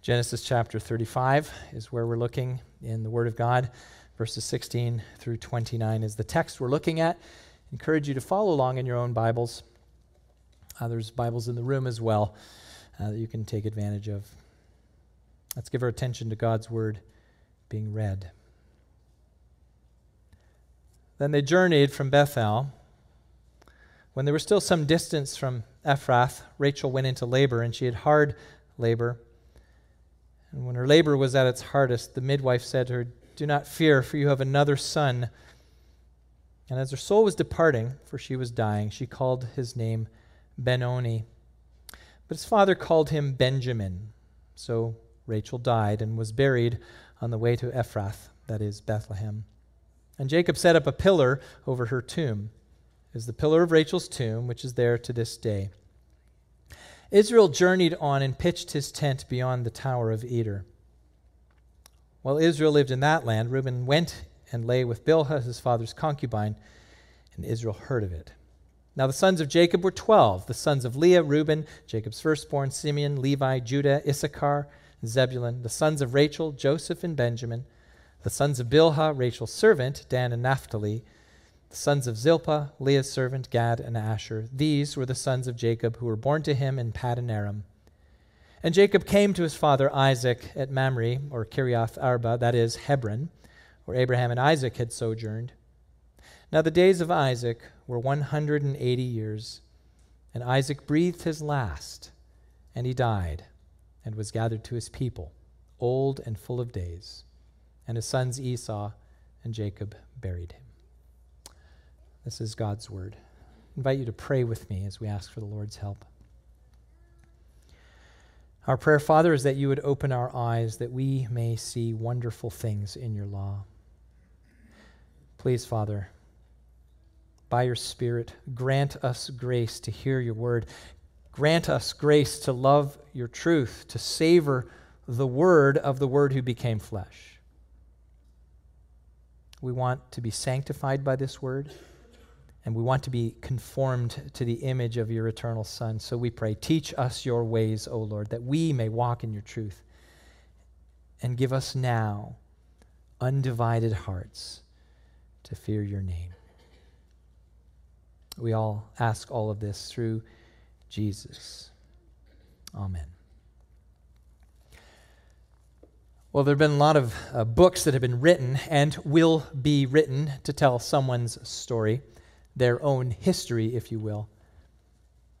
Genesis chapter 35 is where we're looking in the Word of God. Verses 16 through 29 is the text we're looking at. encourage you to follow along in your own Bibles. Uh, there's Bibles in the room as well uh, that you can take advantage of. Let's give our attention to God's Word being read. Then they journeyed from Bethel. When they were still some distance from Ephrath, Rachel went into labor, and she had hard labor. And when her labor was at its hardest, the midwife said to her, Do not fear, for you have another son. And as her soul was departing, for she was dying, she called his name Benoni. But his father called him Benjamin. So Rachel died and was buried on the way to Ephrath, that is, Bethlehem. And Jacob set up a pillar over her tomb, is the pillar of Rachel's tomb, which is there to this day. Israel journeyed on and pitched his tent beyond the Tower of Eder. While Israel lived in that land, Reuben went and lay with Bilhah, his father's concubine, and Israel heard of it. Now the sons of Jacob were twelve the sons of Leah, Reuben, Jacob's firstborn, Simeon, Levi, Judah, Issachar, Zebulun, the sons of Rachel, Joseph, and Benjamin, the sons of Bilhah, Rachel's servant, Dan and Naphtali, the sons of Zilpah, Leah's servant, Gad and Asher. These were the sons of Jacob who were born to him in Paddan Aram. And Jacob came to his father Isaac at Mamre, or Kiriath Arba, that is, Hebron, where Abraham and Isaac had sojourned. Now the days of Isaac were 180 years, and Isaac breathed his last, and he died, and was gathered to his people, old and full of days. And his sons Esau and Jacob buried him. This is God's word. I invite you to pray with me as we ask for the Lord's help. Our prayer, Father, is that you would open our eyes that we may see wonderful things in your law. Please, Father, by your Spirit, grant us grace to hear your word. Grant us grace to love your truth, to savor the word of the word who became flesh. We want to be sanctified by this word and we want to be conformed to the image of your eternal Son. So we pray, teach us your ways, O Lord, that we may walk in your truth. And give us now undivided hearts to fear your name. We all ask all of this through Jesus. Amen. Well, there have been a lot of uh, books that have been written and will be written to tell someone's story their own history, if you will.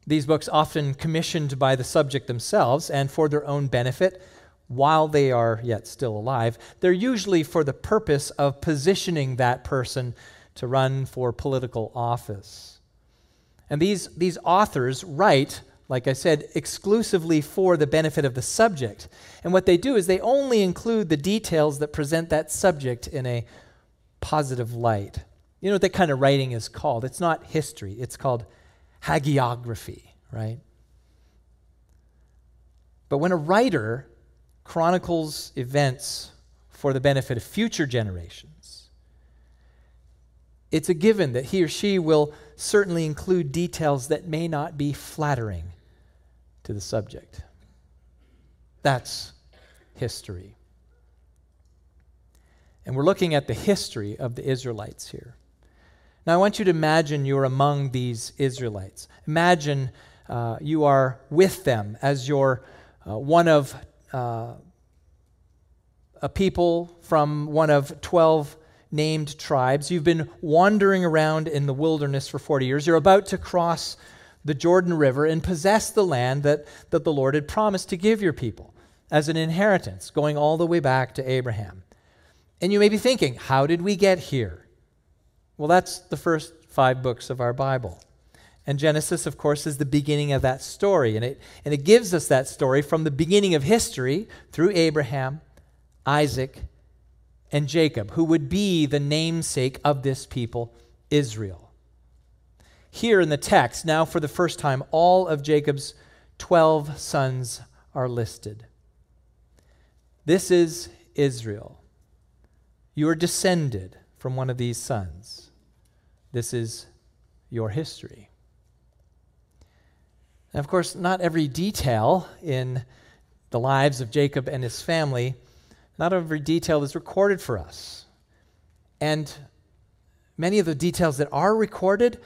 These books, often commissioned by the subject themselves and for their own benefit while they are yet still alive, they're usually for the purpose of positioning that person to run for political office. And these, these authors write, like I said, exclusively for the benefit of the subject. And what they do is they only include the details that present that subject in a positive light. You know what that kind of writing is called? It's not history, it's called hagiography, right? But when a writer chronicles events for the benefit of future generations, it's a given that he or she will certainly include details that may not be flattering to the subject. That's history. And we're looking at the history of the Israelites here. Now, I want you to imagine you're among these Israelites. Imagine uh, you are with them as you're uh, one of uh, a people from one of 12 named tribes. You've been wandering around in the wilderness for 40 years. You're about to cross the Jordan River and possess the land that, that the Lord had promised to give your people as an inheritance, going all the way back to Abraham. And you may be thinking, how did we get here? Well, that's the first five books of our Bible. And Genesis, of course, is the beginning of that story. And it, and it gives us that story from the beginning of history through Abraham, Isaac, and Jacob, who would be the namesake of this people, Israel. Here in the text, now for the first time, all of Jacob's 12 sons are listed. This is Israel. You are descended from one of these sons. This is your history. And of course, not every detail in the lives of Jacob and his family, not every detail is recorded for us. And many of the details that are recorded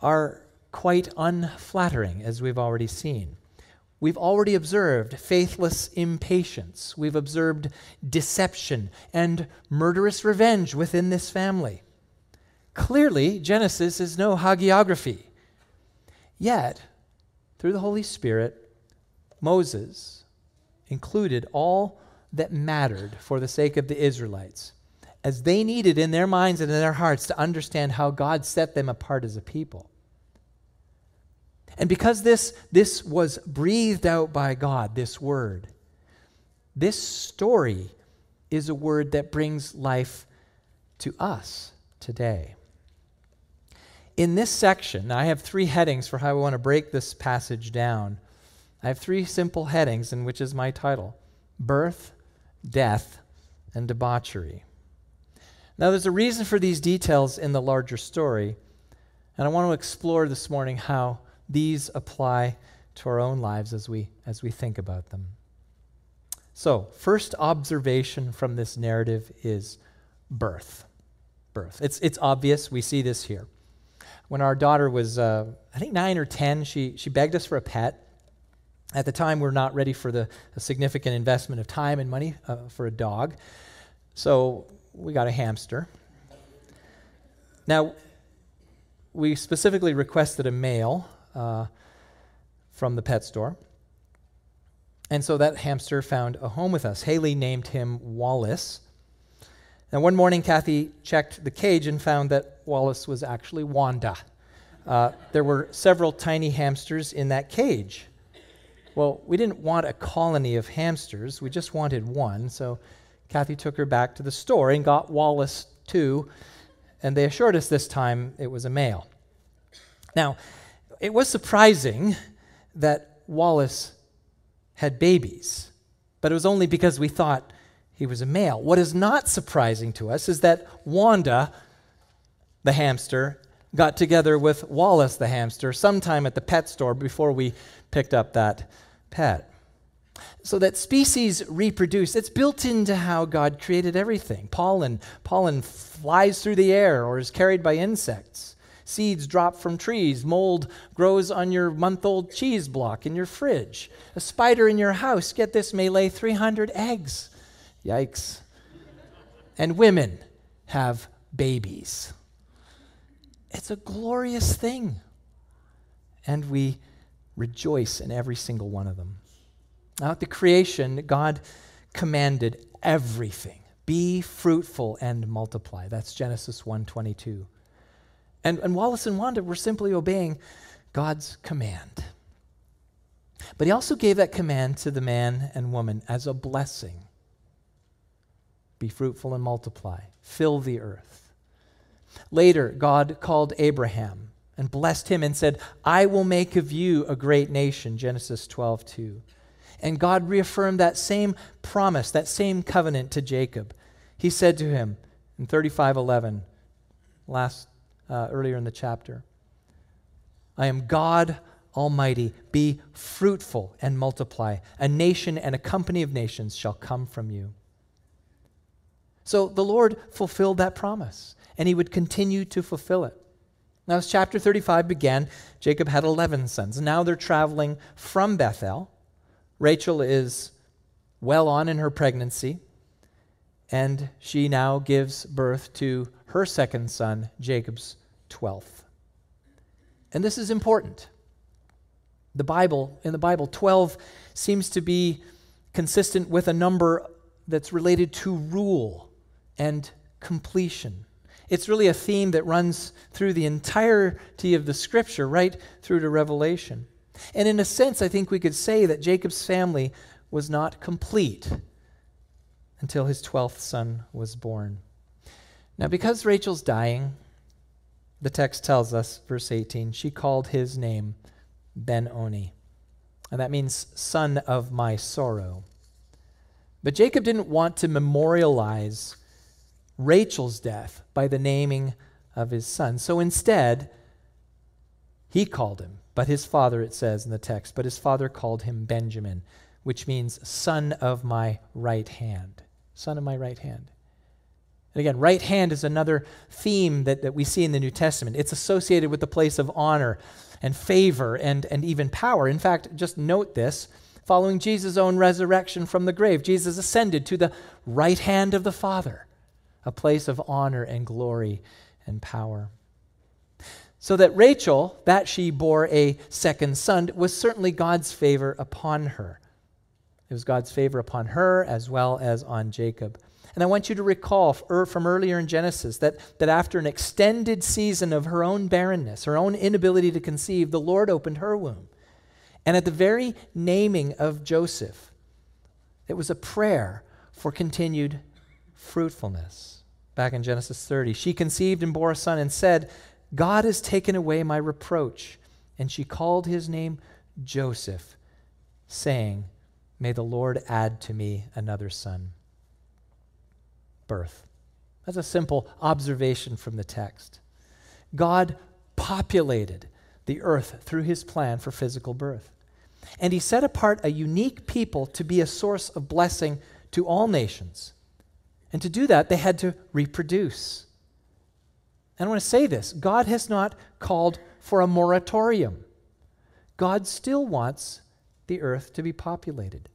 are quite unflattering, as we've already seen. We've already observed faithless impatience. We've observed deception and murderous revenge within this family. Clearly, Genesis is no hagiography. Yet, through the Holy Spirit, Moses included all that mattered for the sake of the Israelites, as they needed in their minds and in their hearts to understand how God set them apart as a people. And because this, this was breathed out by God, this word, this story is a word that brings life to us today. In this section, I have three headings for how I want to break this passage down. I have three simple headings, and which is my title birth, death, and debauchery. Now, there's a reason for these details in the larger story, and I want to explore this morning how these apply to our own lives as we, as we think about them. So, first observation from this narrative is birth. Birth. It's, it's obvious. We see this here. When our daughter was, uh, I think, nine or 10, she, she begged us for a pet. At the time, we are not ready for the significant investment of time and money uh, for a dog. So we got a hamster. Now, we specifically requested a male uh, from the pet store. And so that hamster found a home with us. Haley named him Wallace. Now, one morning, Kathy checked the cage and found that Wallace was actually Wanda. Uh, there were several tiny hamsters in that cage. Well, we didn't want a colony of hamsters, we just wanted one. So Kathy took her back to the store and got Wallace too, and they assured us this time it was a male. Now, it was surprising that Wallace had babies, but it was only because we thought he was a male. What is not surprising to us is that Wanda, the hamster, got together with Wallace, the hamster, sometime at the pet store before we picked up that pet. So that species reproduce, it's built into how God created everything. Pollen, pollen flies through the air or is carried by insects. Seeds drop from trees. Mold grows on your month old cheese block in your fridge. A spider in your house, get this, may lay 300 eggs. Yikes. And women have babies. It's a glorious thing. And we rejoice in every single one of them. Now, at the creation, God commanded everything be fruitful and multiply. That's Genesis 1:22. And, and Wallace and Wanda were simply obeying God's command. But he also gave that command to the man and woman as a blessing be fruitful and multiply, fill the earth. Later, God called Abraham and blessed him and said, I will make of you a great nation, Genesis 12, 2. And God reaffirmed that same promise, that same covenant to Jacob. He said to him in 35, 11, last uh, earlier in the chapter. I am God Almighty. Be fruitful and multiply. A nation and a company of nations shall come from you. So the Lord fulfilled that promise, and he would continue to fulfill it. Now, as chapter 35 began, Jacob had 11 sons. Now they're traveling from Bethel. Rachel is well on in her pregnancy, and she now gives birth to her second son, Jacob's 12th. And this is important. The Bible, in the Bible, 12 seems to be consistent with a number that's related to rule and completion. It's really a theme that runs through the entirety of the scripture, right through to Revelation. And in a sense, I think we could say that Jacob's family was not complete until his 12th son was born. Now, because Rachel's dying, the text tells us, verse 18, she called his name Ben Oni. And that means son of my sorrow. But Jacob didn't want to memorialize Rachel's death by the naming of his son. So instead, he called him, but his father, it says in the text, but his father called him Benjamin, which means son of my right hand. Son of my right hand. And again, right hand is another theme that, that we see in the New Testament. It's associated with the place of honor and favor and, and even power. In fact, just note this following Jesus' own resurrection from the grave, Jesus ascended to the right hand of the Father, a place of honor and glory and power. So that Rachel, that she bore a second son, was certainly God's favor upon her. It was God's favor upon her as well as on Jacob. And I want you to recall er, from earlier in Genesis that, that after an extended season of her own barrenness, her own inability to conceive, the Lord opened her womb. And at the very naming of Joseph, it was a prayer for continued fruitfulness. Back in Genesis 30, she conceived and bore a son and said, God has taken away my reproach. And she called his name Joseph, saying, May the Lord add to me another son birth. That's a simple observation from the text. God populated the earth through his plan for physical birth. And he set apart a unique people to be a source of blessing to all nations. And to do that, they had to reproduce. And I want to say this God has not called for a moratorium. God still wants the earth to be populated.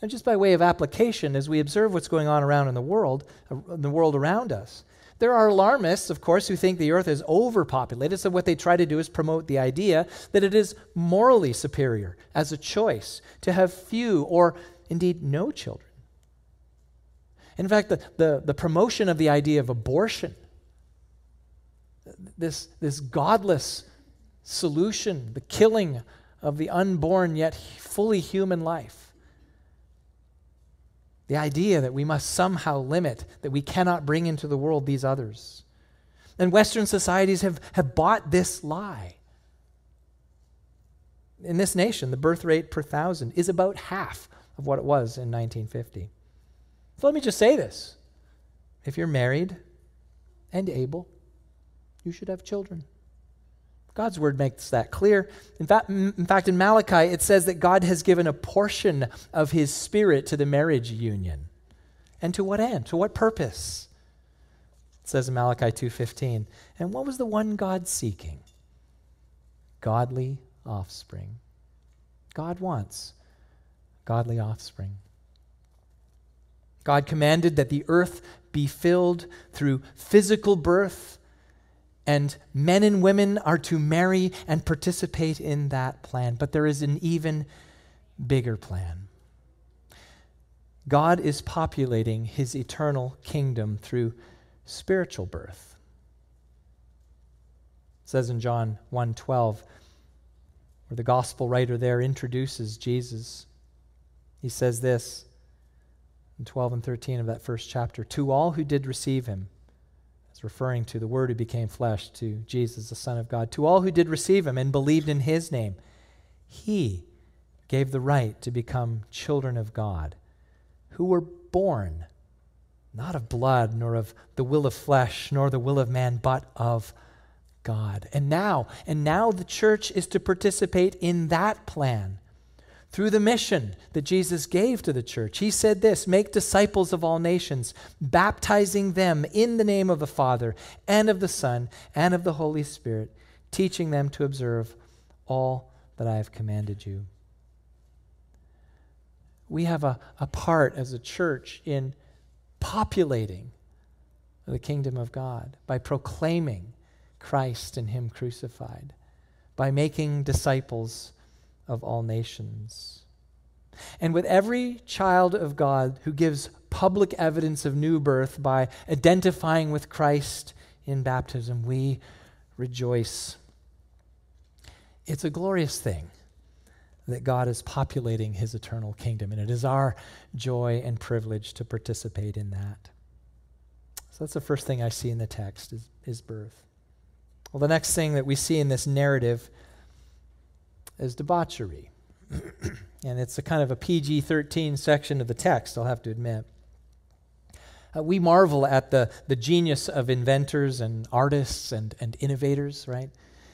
And just by way of application, as we observe what's going on around in the world, in the world around us, there are alarmists, of course, who think the earth is overpopulated. So, what they try to do is promote the idea that it is morally superior as a choice to have few or indeed no children. In fact, the, the, the promotion of the idea of abortion, this, this godless solution, the killing of the unborn yet fully human life, the idea that we must somehow limit, that we cannot bring into the world these others. And Western societies have, have bought this lie. In this nation, the birth rate per thousand is about half of what it was in 1950. So let me just say this if you're married and able, you should have children. God's word makes that clear. In fact, in fact, in Malachi, it says that God has given a portion of his spirit to the marriage union. And to what end? To what purpose? It says in Malachi 2:15. And what was the one God seeking? Godly offspring. God wants godly offspring. God commanded that the earth be filled through physical birth and men and women are to marry and participate in that plan. But there is an even bigger plan. God is populating his eternal kingdom through spiritual birth. It says in John 1:12 where the gospel writer there introduces Jesus. He says this in 12 and 13 of that first chapter, to all who did receive him it's referring to the Word who became flesh, to Jesus, the Son of God. To all who did receive him and believed in his name, he gave the right to become children of God, who were born not of blood, nor of the will of flesh, nor the will of man, but of God. And now, and now the church is to participate in that plan through the mission that Jesus gave to the church. He said this Make disciples of all nations, baptizing them in the name of the Father and of the Son and of the Holy Spirit, teaching them to observe all that I have commanded you. We have a, a part as a church in populating the kingdom of God by proclaiming Christ and Him crucified, by making disciples of all nations. And with every child of God who gives public evidence of new birth by identifying with Christ in baptism, we rejoice. It's a glorious thing that God is populating his eternal kingdom, and it is our joy and privilege to participate in that. So that's the first thing I see in the text is, is birth. Well, the next thing that we see in this narrative as debauchery. and it's a kind of a PG 13 section of the text, I'll have to admit. Uh, we marvel at the, the genius of inventors and artists and, and innovators, right?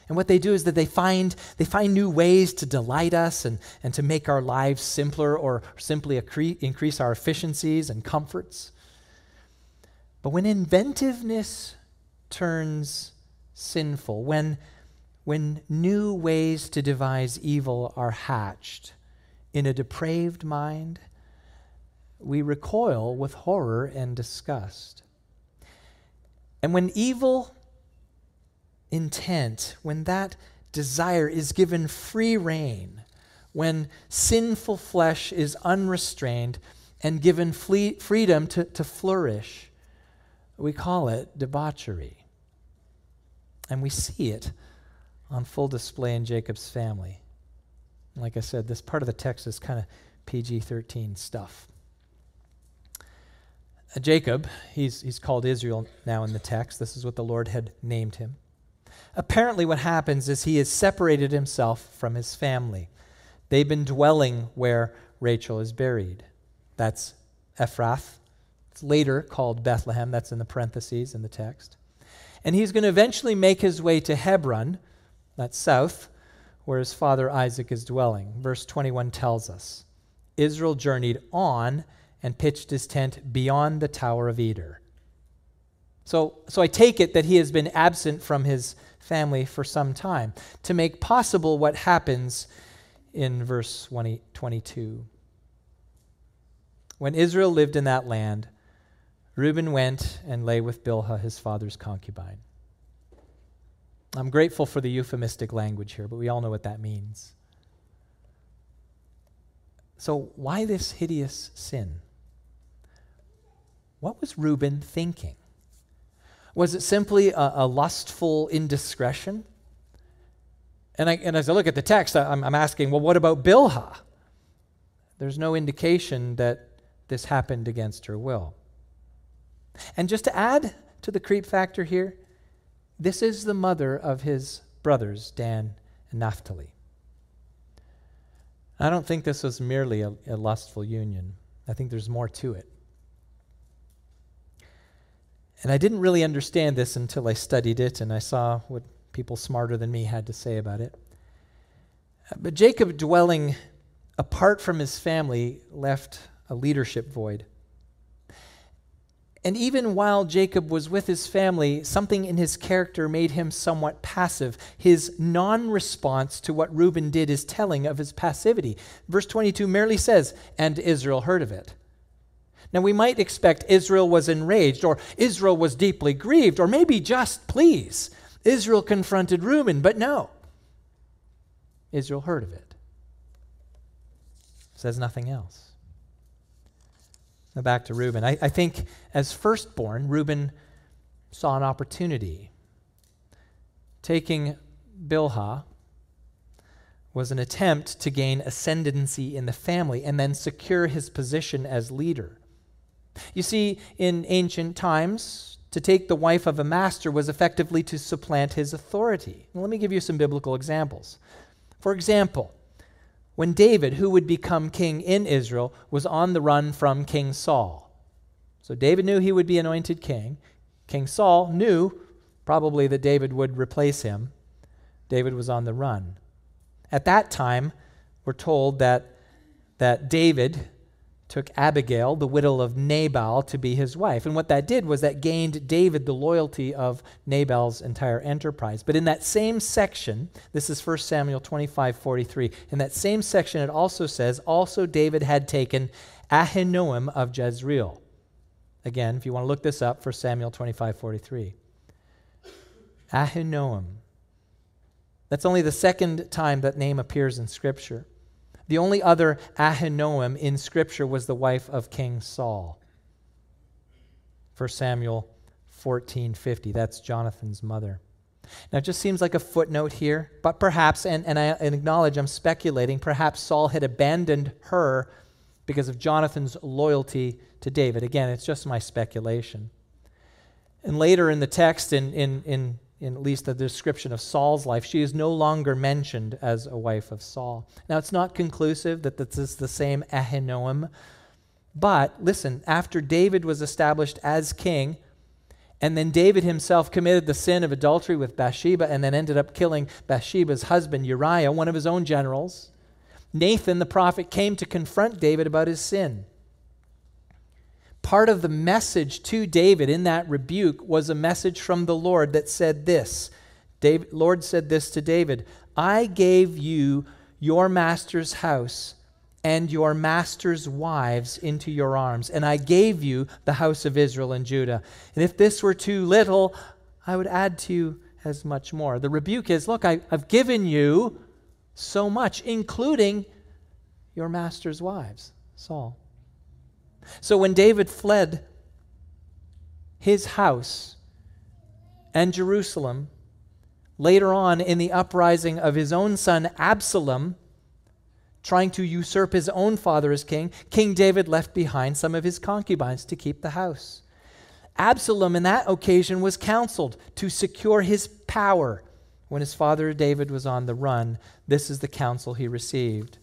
And what they do is that they find, they find new ways to delight us and, and to make our lives simpler or simply accre- increase our efficiencies and comforts. But when inventiveness turns sinful, when, when new ways to devise evil are hatched in a depraved mind, we recoil with horror and disgust. And when evil intent, when that desire is given free rein, when sinful flesh is unrestrained and given freedom to, to flourish, we call it debauchery. And we see it on full display in Jacob's family. Like I said, this part of the text is kind of PG 13 stuff. Uh, Jacob, he's, he's called Israel now in the text. This is what the Lord had named him. Apparently, what happens is he has separated himself from his family. They've been dwelling where Rachel is buried. That's Ephrath. It's later called Bethlehem. That's in the parentheses in the text. And he's going to eventually make his way to Hebron, that's south, where his father Isaac is dwelling. Verse 21 tells us Israel journeyed on and pitched his tent beyond the Tower of Eder. So, so I take it that he has been absent from his family for some time to make possible what happens in verse 20, 22. When Israel lived in that land, Reuben went and lay with Bilhah, his father's concubine. I'm grateful for the euphemistic language here, but we all know what that means. So, why this hideous sin? What was Reuben thinking? Was it simply a, a lustful indiscretion? And, I, and, as I look at the text, I'm, I'm asking, well, what about Bilhah? There's no indication that this happened against her will. And just to add to the creep factor here, this is the mother of his brothers, Dan and Naphtali. I don't think this was merely a, a lustful union. I think there's more to it. And I didn't really understand this until I studied it and I saw what people smarter than me had to say about it. But Jacob, dwelling apart from his family, left a leadership void. And even while Jacob was with his family, something in his character made him somewhat passive. His non response to what Reuben did is telling of his passivity. Verse 22 merely says, And Israel heard of it. Now, we might expect Israel was enraged, or Israel was deeply grieved, or maybe just please. Israel confronted Reuben, but no. Israel heard of it. Says nothing else. Now back to Reuben. I, I think as firstborn, Reuben saw an opportunity. Taking Bilhah was an attempt to gain ascendancy in the family and then secure his position as leader. You see, in ancient times, to take the wife of a master was effectively to supplant his authority. let me give you some biblical examples. For example, when David, who would become king in Israel, was on the run from King Saul. So David knew he would be anointed king. King Saul knew probably that David would replace him. David was on the run. At that time, we're told that, that David took Abigail, the widow of Nabal, to be his wife. And what that did was that gained David the loyalty of Nabal's entire enterprise. But in that same section, this is 1 Samuel 25 43, in that same section, it also says, also David had taken Ahinoam of Jezreel. Again, if you want to look this up, 1 Samuel 25 43. Ahinoam. That's only the second time that name appears in Scripture. The only other Ahinoam in Scripture was the wife of King Saul. 1 Samuel 14:50. That's Jonathan's mother. Now, it just seems like a footnote here, but perhaps, and, and I and acknowledge I'm speculating, perhaps Saul had abandoned her because of Jonathan's loyalty to David. Again, it's just my speculation. And later in the text, in, in, in in at least the description of Saul's life, she is no longer mentioned as a wife of Saul. Now, it's not conclusive that this is the same Ahinoam, but listen, after David was established as king, And then David himself committed the sin of adultery with Bathsheba and then ended up killing Bathsheba's husband, Uriah, one of his own generals. Nathan the prophet came to confront David about his sin. Part of the message to David in that rebuke was a message from the Lord that said this. David, Lord said this to David I gave you your master's house and your master's wives into your arms, and I gave you the house of Israel and Judah. And if this were too little, I would add to you as much more. The rebuke is look, I, have given you so much, including your master's wives, Saul. So when David fled his house and Jerusalem, later on in the uprising of his own son Absalom, trying to usurp his own father as king, King David left behind some of his concubines to keep the house. Absalom, in that occasion, was counseled to secure his power when his father David was on the run. This is the counsel he received.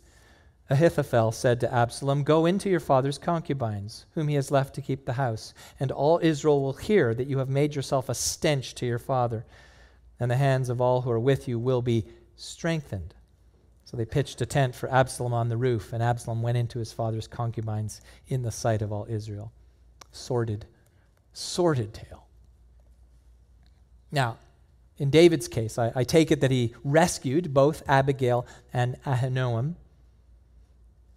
Ahithophel said to Absalom, Go into your father's concubines, whom he has left to keep the house, and all Israel will hear that you have made yourself a stench to your father, and the hands of all who are with you will be strengthened. So they pitched a tent for Absalom on the roof, and Absalom went into his father's concubines in the sight of all Israel. Sordid, sordid tale. Now, in David's case, I, I take it that he rescued both Abigail and Ahinoam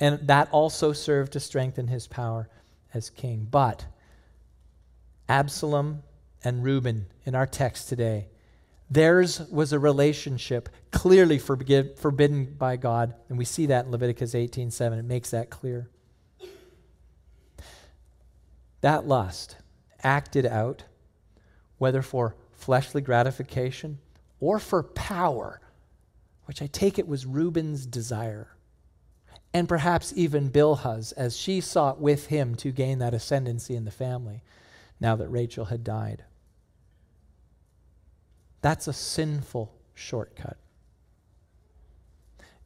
and that also served to strengthen his power as king. But Absalom and Reuben in our text today, theirs was a relationship clearly forbidden by God, and we see that in Leviticus 18:7. It makes that clear. That lust acted out, whether for fleshly gratification or for power, which I take it was Reuben's desire and perhaps even Bilhah's, as she sought with him to gain that ascendancy in the family now that Rachel had died. That's a sinful shortcut.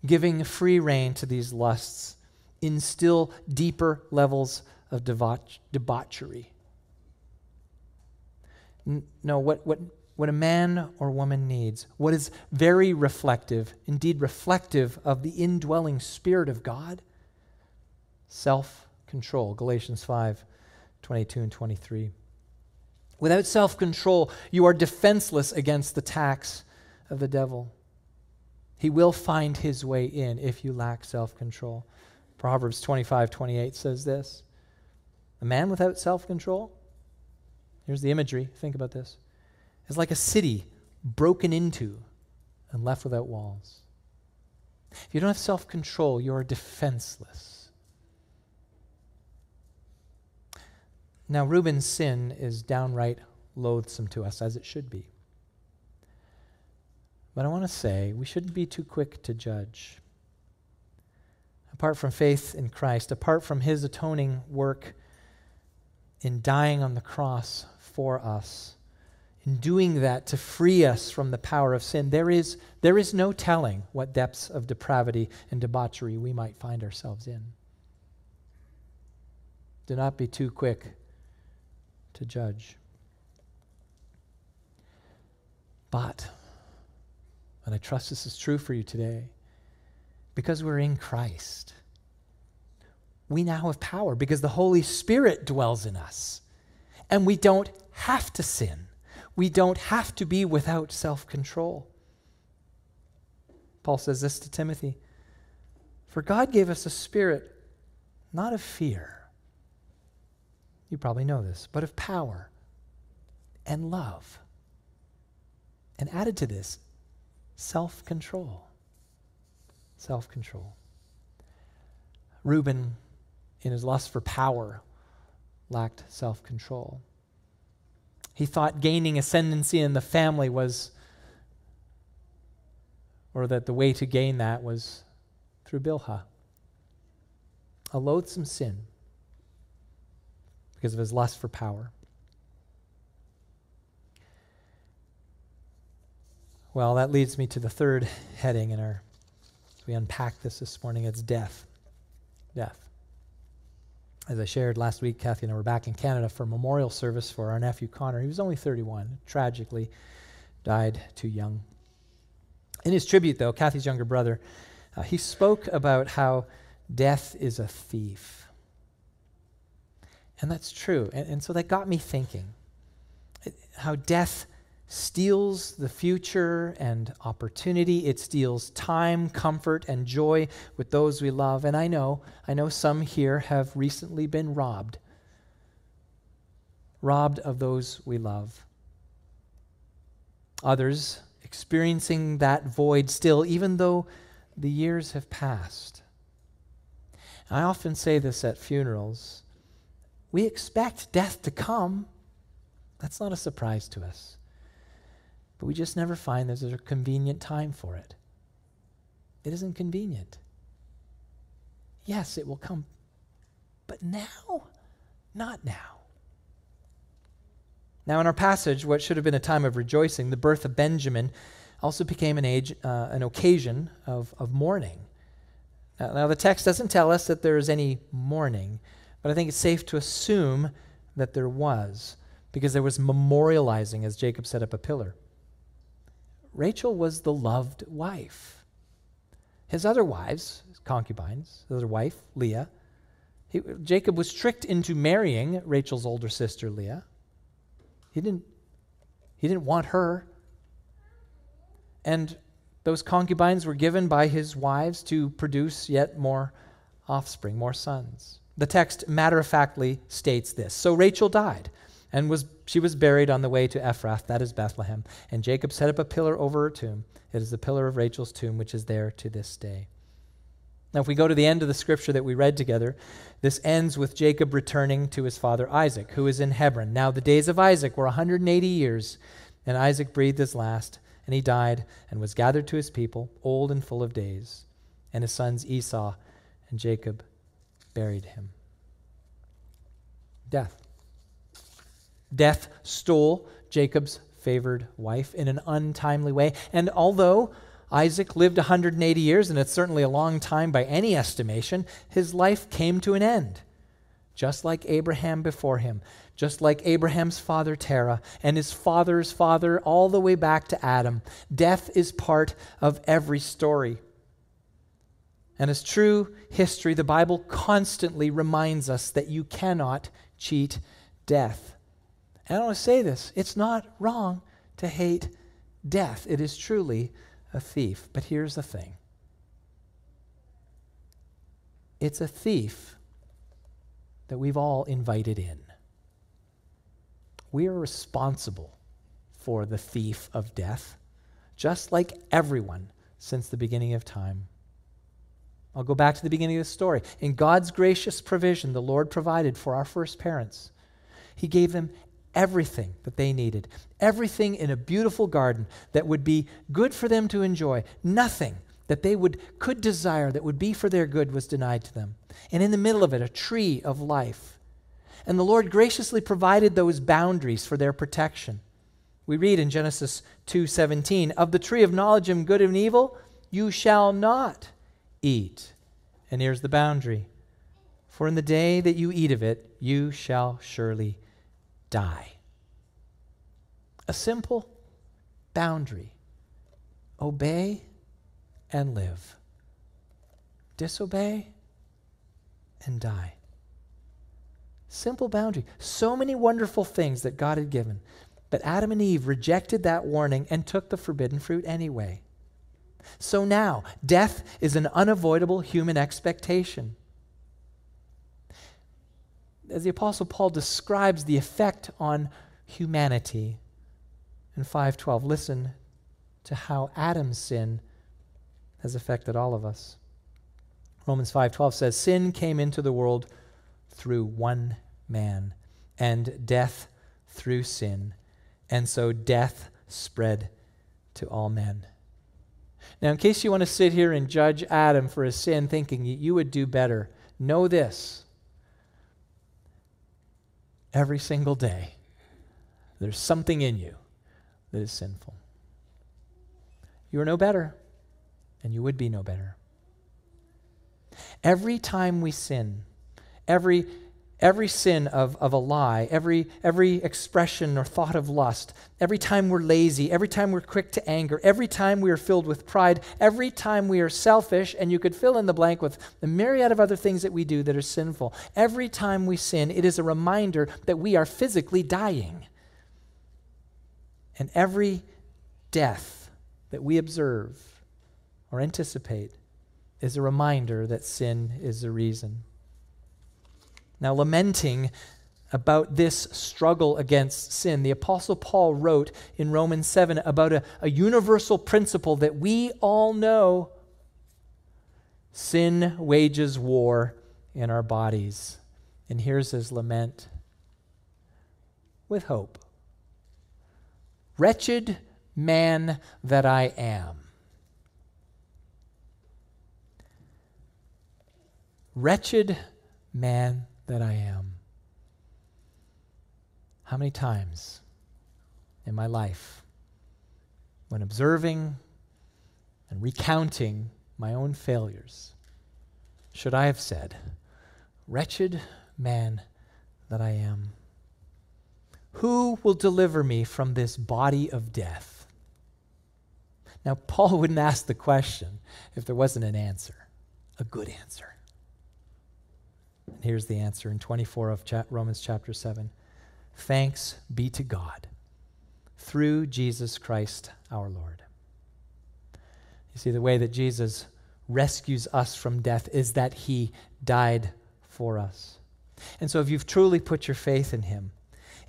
Giving free rein to these lusts in still deeper levels of debauch- debauchery. No, what, what what a man or woman needs, what is very reflective, indeed reflective of the indwelling Spirit of God? Self control. Galatians 5 22 and 23. Without self control, you are defenseless against the tax of the devil. He will find his way in if you lack self control. Proverbs 25 28 says this A man without self control, here's the imagery. Think about this is like a city broken into and left without walls. If you don't have self control, you are defenseless. Now, Reuben's sin is downright loathsome to us, as it should be. But I want to say we shouldn't be too quick to judge. Apart from faith in Christ, apart from his atoning work in dying on the cross for us, in doing that to free us from the power of sin, there is, there is no telling what depths of depravity and debauchery we might find ourselves in. Do not be too quick to judge. But, and I trust this is true for you today, because we're in Christ, we now have power because the Holy Spirit dwells in us. And we don't have to sin we don't have to be without self control. Paul says this to Timothy For God gave us a spirit not of fear, you probably know this, but of power and love. And added to this, self control. Self control. Reuben, in his lust for power, lacked self control. He thought gaining ascendancy in the family was, or that the way to gain that was through Bilhah. A loathsome sin because of his lust for power. Well, that leads me to the third heading in our, we unpack this this morning, it's death. Death. As I shared last week, Kathy and I were back in Canada for a memorial service for our nephew Connor. He was only 31, tragically died too young. In his tribute, though, Kathy's younger brother, uh, he spoke about how death is a thief. And that's true. And, and so that got me thinking how death steals the future and opportunity. It steals time, comfort, and joy with those we love. And I know, I know some here have recently been robbed. Robbed of those we love. Others experiencing that void still, even though the years have passed. I often say this at funerals. We expect death to come. That's not a surprise to us. But we just never find there's a convenient time for it. It isn't convenient. Yes, it will come. But now? Not now. Now, in our passage, what should have been a time of rejoicing, the birth of Benjamin, also became an, age, uh, an occasion of, of mourning. Now, now, the text doesn't tell us that there is any mourning, but I think it's safe to assume that there was, because there was memorializing as Jacob set up a pillar. Rachel was the loved wife. His other wives, his concubines, his other wife, Leah, he, Jacob was tricked into marrying Rachel's older sister, Leah. He didn't, he didn't want her. And those concubines were given by his wives to produce yet more offspring, more sons. The text matter of factly states this So Rachel died and was she was buried on the way to Ephrath, that is Bethlehem. And Jacob set up a pillar over her tomb. It is the pillar of Rachel's tomb, which is there to this day. Now, if we go to the end of the scripture that we read together, this ends with Jacob returning to his father Isaac, who is in Hebron. Now, the days of Isaac were 180 years, and Isaac breathed his last, and he died and was gathered to his people, old and full of days. And his sons Esau and Jacob buried him. Death. Death stole Jacob's favored wife in an untimely way. And although Isaac lived 180 years, and it's certainly a long time by any estimation, his life came to an end. Just like Abraham before him, just like Abraham's father Terah, and his father's father, all the way back to Adam. Death is part of every story. And as true history, the Bible constantly reminds us that you cannot cheat death. And I want to say this it's not wrong to hate death, it is truly a thief. But here's the thing it's a thief that we've all invited in. We are responsible for the thief of death, just like everyone since the beginning of time. I'll go back to the beginning of the story. In God's gracious provision, the Lord provided for our first parents. He gave them everything that they needed, everything in a beautiful garden that would be good for them to enjoy. Nothing that they would could desire that would be for their good was denied to them. And in the middle of it, a tree of life. And the Lord graciously provided those boundaries for their protection. We read in Genesis 2:17, "Of the tree of knowledge of good and evil you shall not eat." And here's the boundary. For in the day that you eat of it, you shall surely die. A simple boundary obey and live, disobey and die. Simple boundary. So many wonderful things that God had given. But Adam and Eve rejected that warning and took the forbidden fruit anyway. So now, death is an unavoidable human expectation as the Apostle Paul describes the effect on humanity in 512. Listen to how Adam's sin has affected all of us. Romans 5:12 says sin came into the world through one man and death through sin and so death spread to all men. Now in case you want to sit here and judge Adam for his sin thinking you would do better, know this every single day, there's something in you that is sinful. You are no better, and you would be no better. Every time we sin, every every sin of, of a lie, every, every expression or thought of lust, every time we're lazy, every time we're quick to anger, every time we are filled with pride, every time we are selfish, and you could fill in the blank with the myriad of other things that we do that are sinful. Every time we sin, it is a reminder that we are physically dying. And every death that we observe or anticipate is a reminder that sin is the reason. Now, lamenting about this struggle against sin, the Apostle Paul wrote in Romans 7 about a, a universal principle that we all know sin wages war in our bodies. And here's his lament with hope. Wretched man that I am. Wretched man that I am. How many times in my life, when observing and recounting my own failures, should I have said, Wretched man that I am? Who will deliver me from this body of death? Now, Paul wouldn't ask the question if there wasn't an answer, a good answer. And here's the answer in 24 of cha- Romans chapter 7. Thanks be to God through Jesus Christ our Lord. You see, the way that Jesus rescues us from death is that he died for us. And so, if you've truly put your faith in him,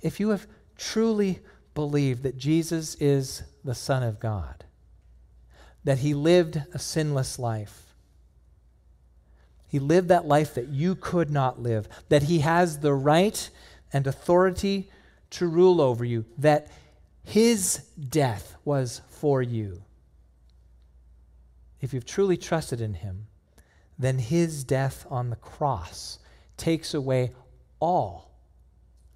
if you have truly believed that Jesus is the Son of God, that he lived a sinless life, he lived that life that you could not live, that He has the right and authority to rule over you, that His death was for you. If you've truly trusted in Him, then His death on the cross takes away all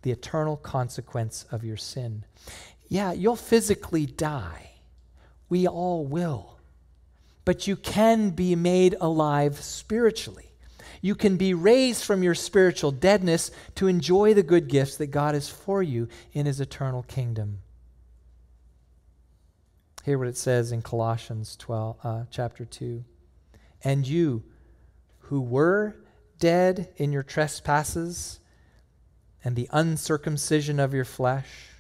the eternal consequence of your sin. Yeah, you'll physically die. We all will but you can be made alive spiritually. You can be raised from your spiritual deadness to enjoy the good gifts that God has for you in his eternal kingdom. Hear what it says in Colossians 12, uh, chapter 2. And you who were dead in your trespasses and the uncircumcision of your flesh,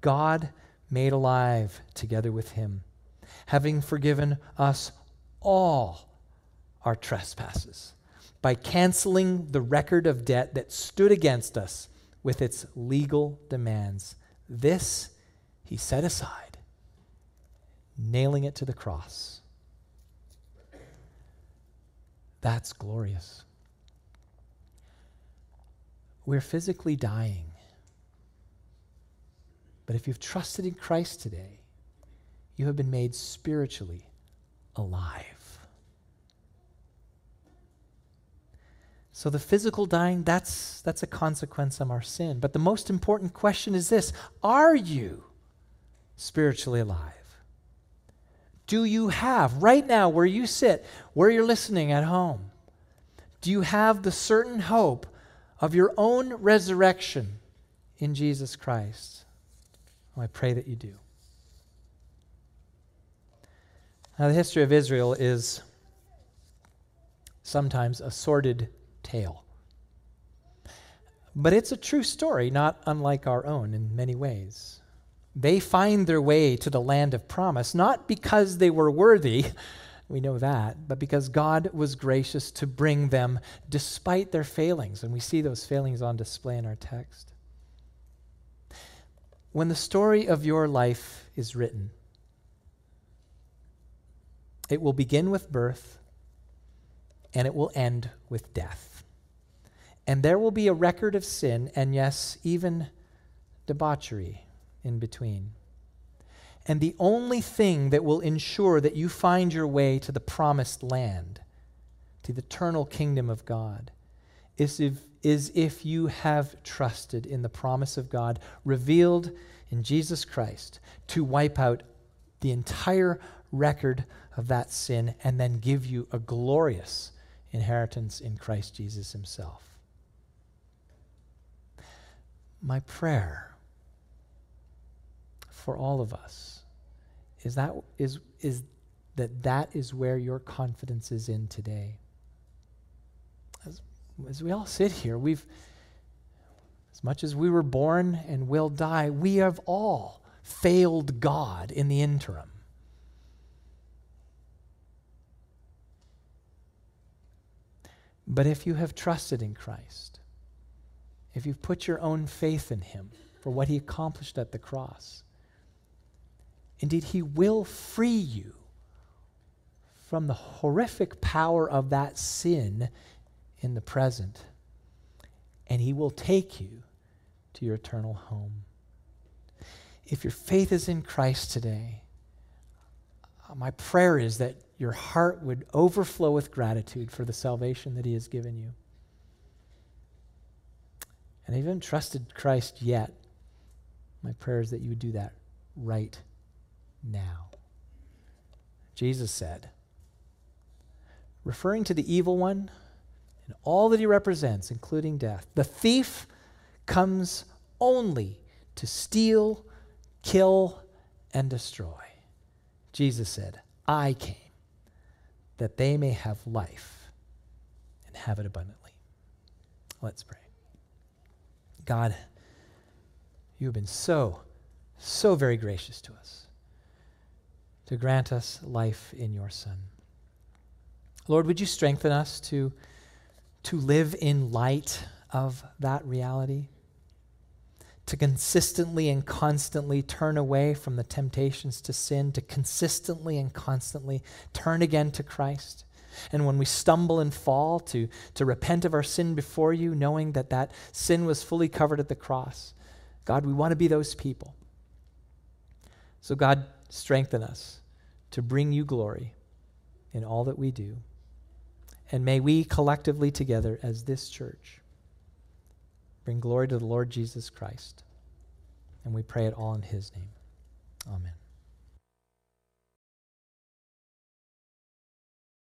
God made alive together with him having forgiven us all our trespasses by canceling the record of debt that stood against us with its legal demands. This he set aside, nailing it to the cross. That's glorious. We're physically dying. But if you've trusted in Christ today, you have been made spiritually alive. So the physical dying, that's, that's a consequence of our sin. But the most important question is this Are you spiritually alive? Do you have, right now, where you sit, where you're listening at home, do you have the certain hope of your own resurrection in Jesus Christ? Well, I pray that you do. Now, the history of Israel is sometimes a sordid tale. But it's a true story, not unlike our own in many ways. They find their way to the land of promise, not because they were worthy, we know that, but because God was gracious to bring them despite their failings. And we see those failings on display in our text. When the story of your life is written, it will begin with birth and it will end with death. And there will be a record of sin and, yes, even debauchery in between. And the only thing that will ensure that you find your way to the promised land, to the eternal kingdom of God, is if, is if you have trusted in the promise of God revealed in Jesus Christ to wipe out the entire record of that sin and then give you a glorious inheritance in Christ Jesus himself. My prayer for all of us is that is is that that is where your confidence is in today. As, as we all sit here, we've as much as we were born and will die, we have all failed God in the interim. But if you have trusted in Christ, if you've put your own faith in Him for what He accomplished at the cross, indeed, He will free you from the horrific power of that sin in the present, and He will take you to your eternal home. If your faith is in Christ today, uh, my prayer is that your heart would overflow with gratitude for the salvation that He has given you. And if you haven't trusted Christ yet, my prayer is that you would do that right now. Jesus said, referring to the evil one and all that he represents, including death, the thief comes only to steal, kill, and destroy. Jesus said, I came that they may have life and have it abundantly. Let's pray. God, you have been so, so very gracious to us to grant us life in your Son. Lord, would you strengthen us to, to live in light of that reality? To consistently and constantly turn away from the temptations to sin, to consistently and constantly turn again to Christ. And when we stumble and fall, to, to repent of our sin before you, knowing that that sin was fully covered at the cross. God, we want to be those people. So, God, strengthen us to bring you glory in all that we do. And may we collectively together as this church Bring glory to the Lord Jesus Christ. And we pray it all in his name. Amen.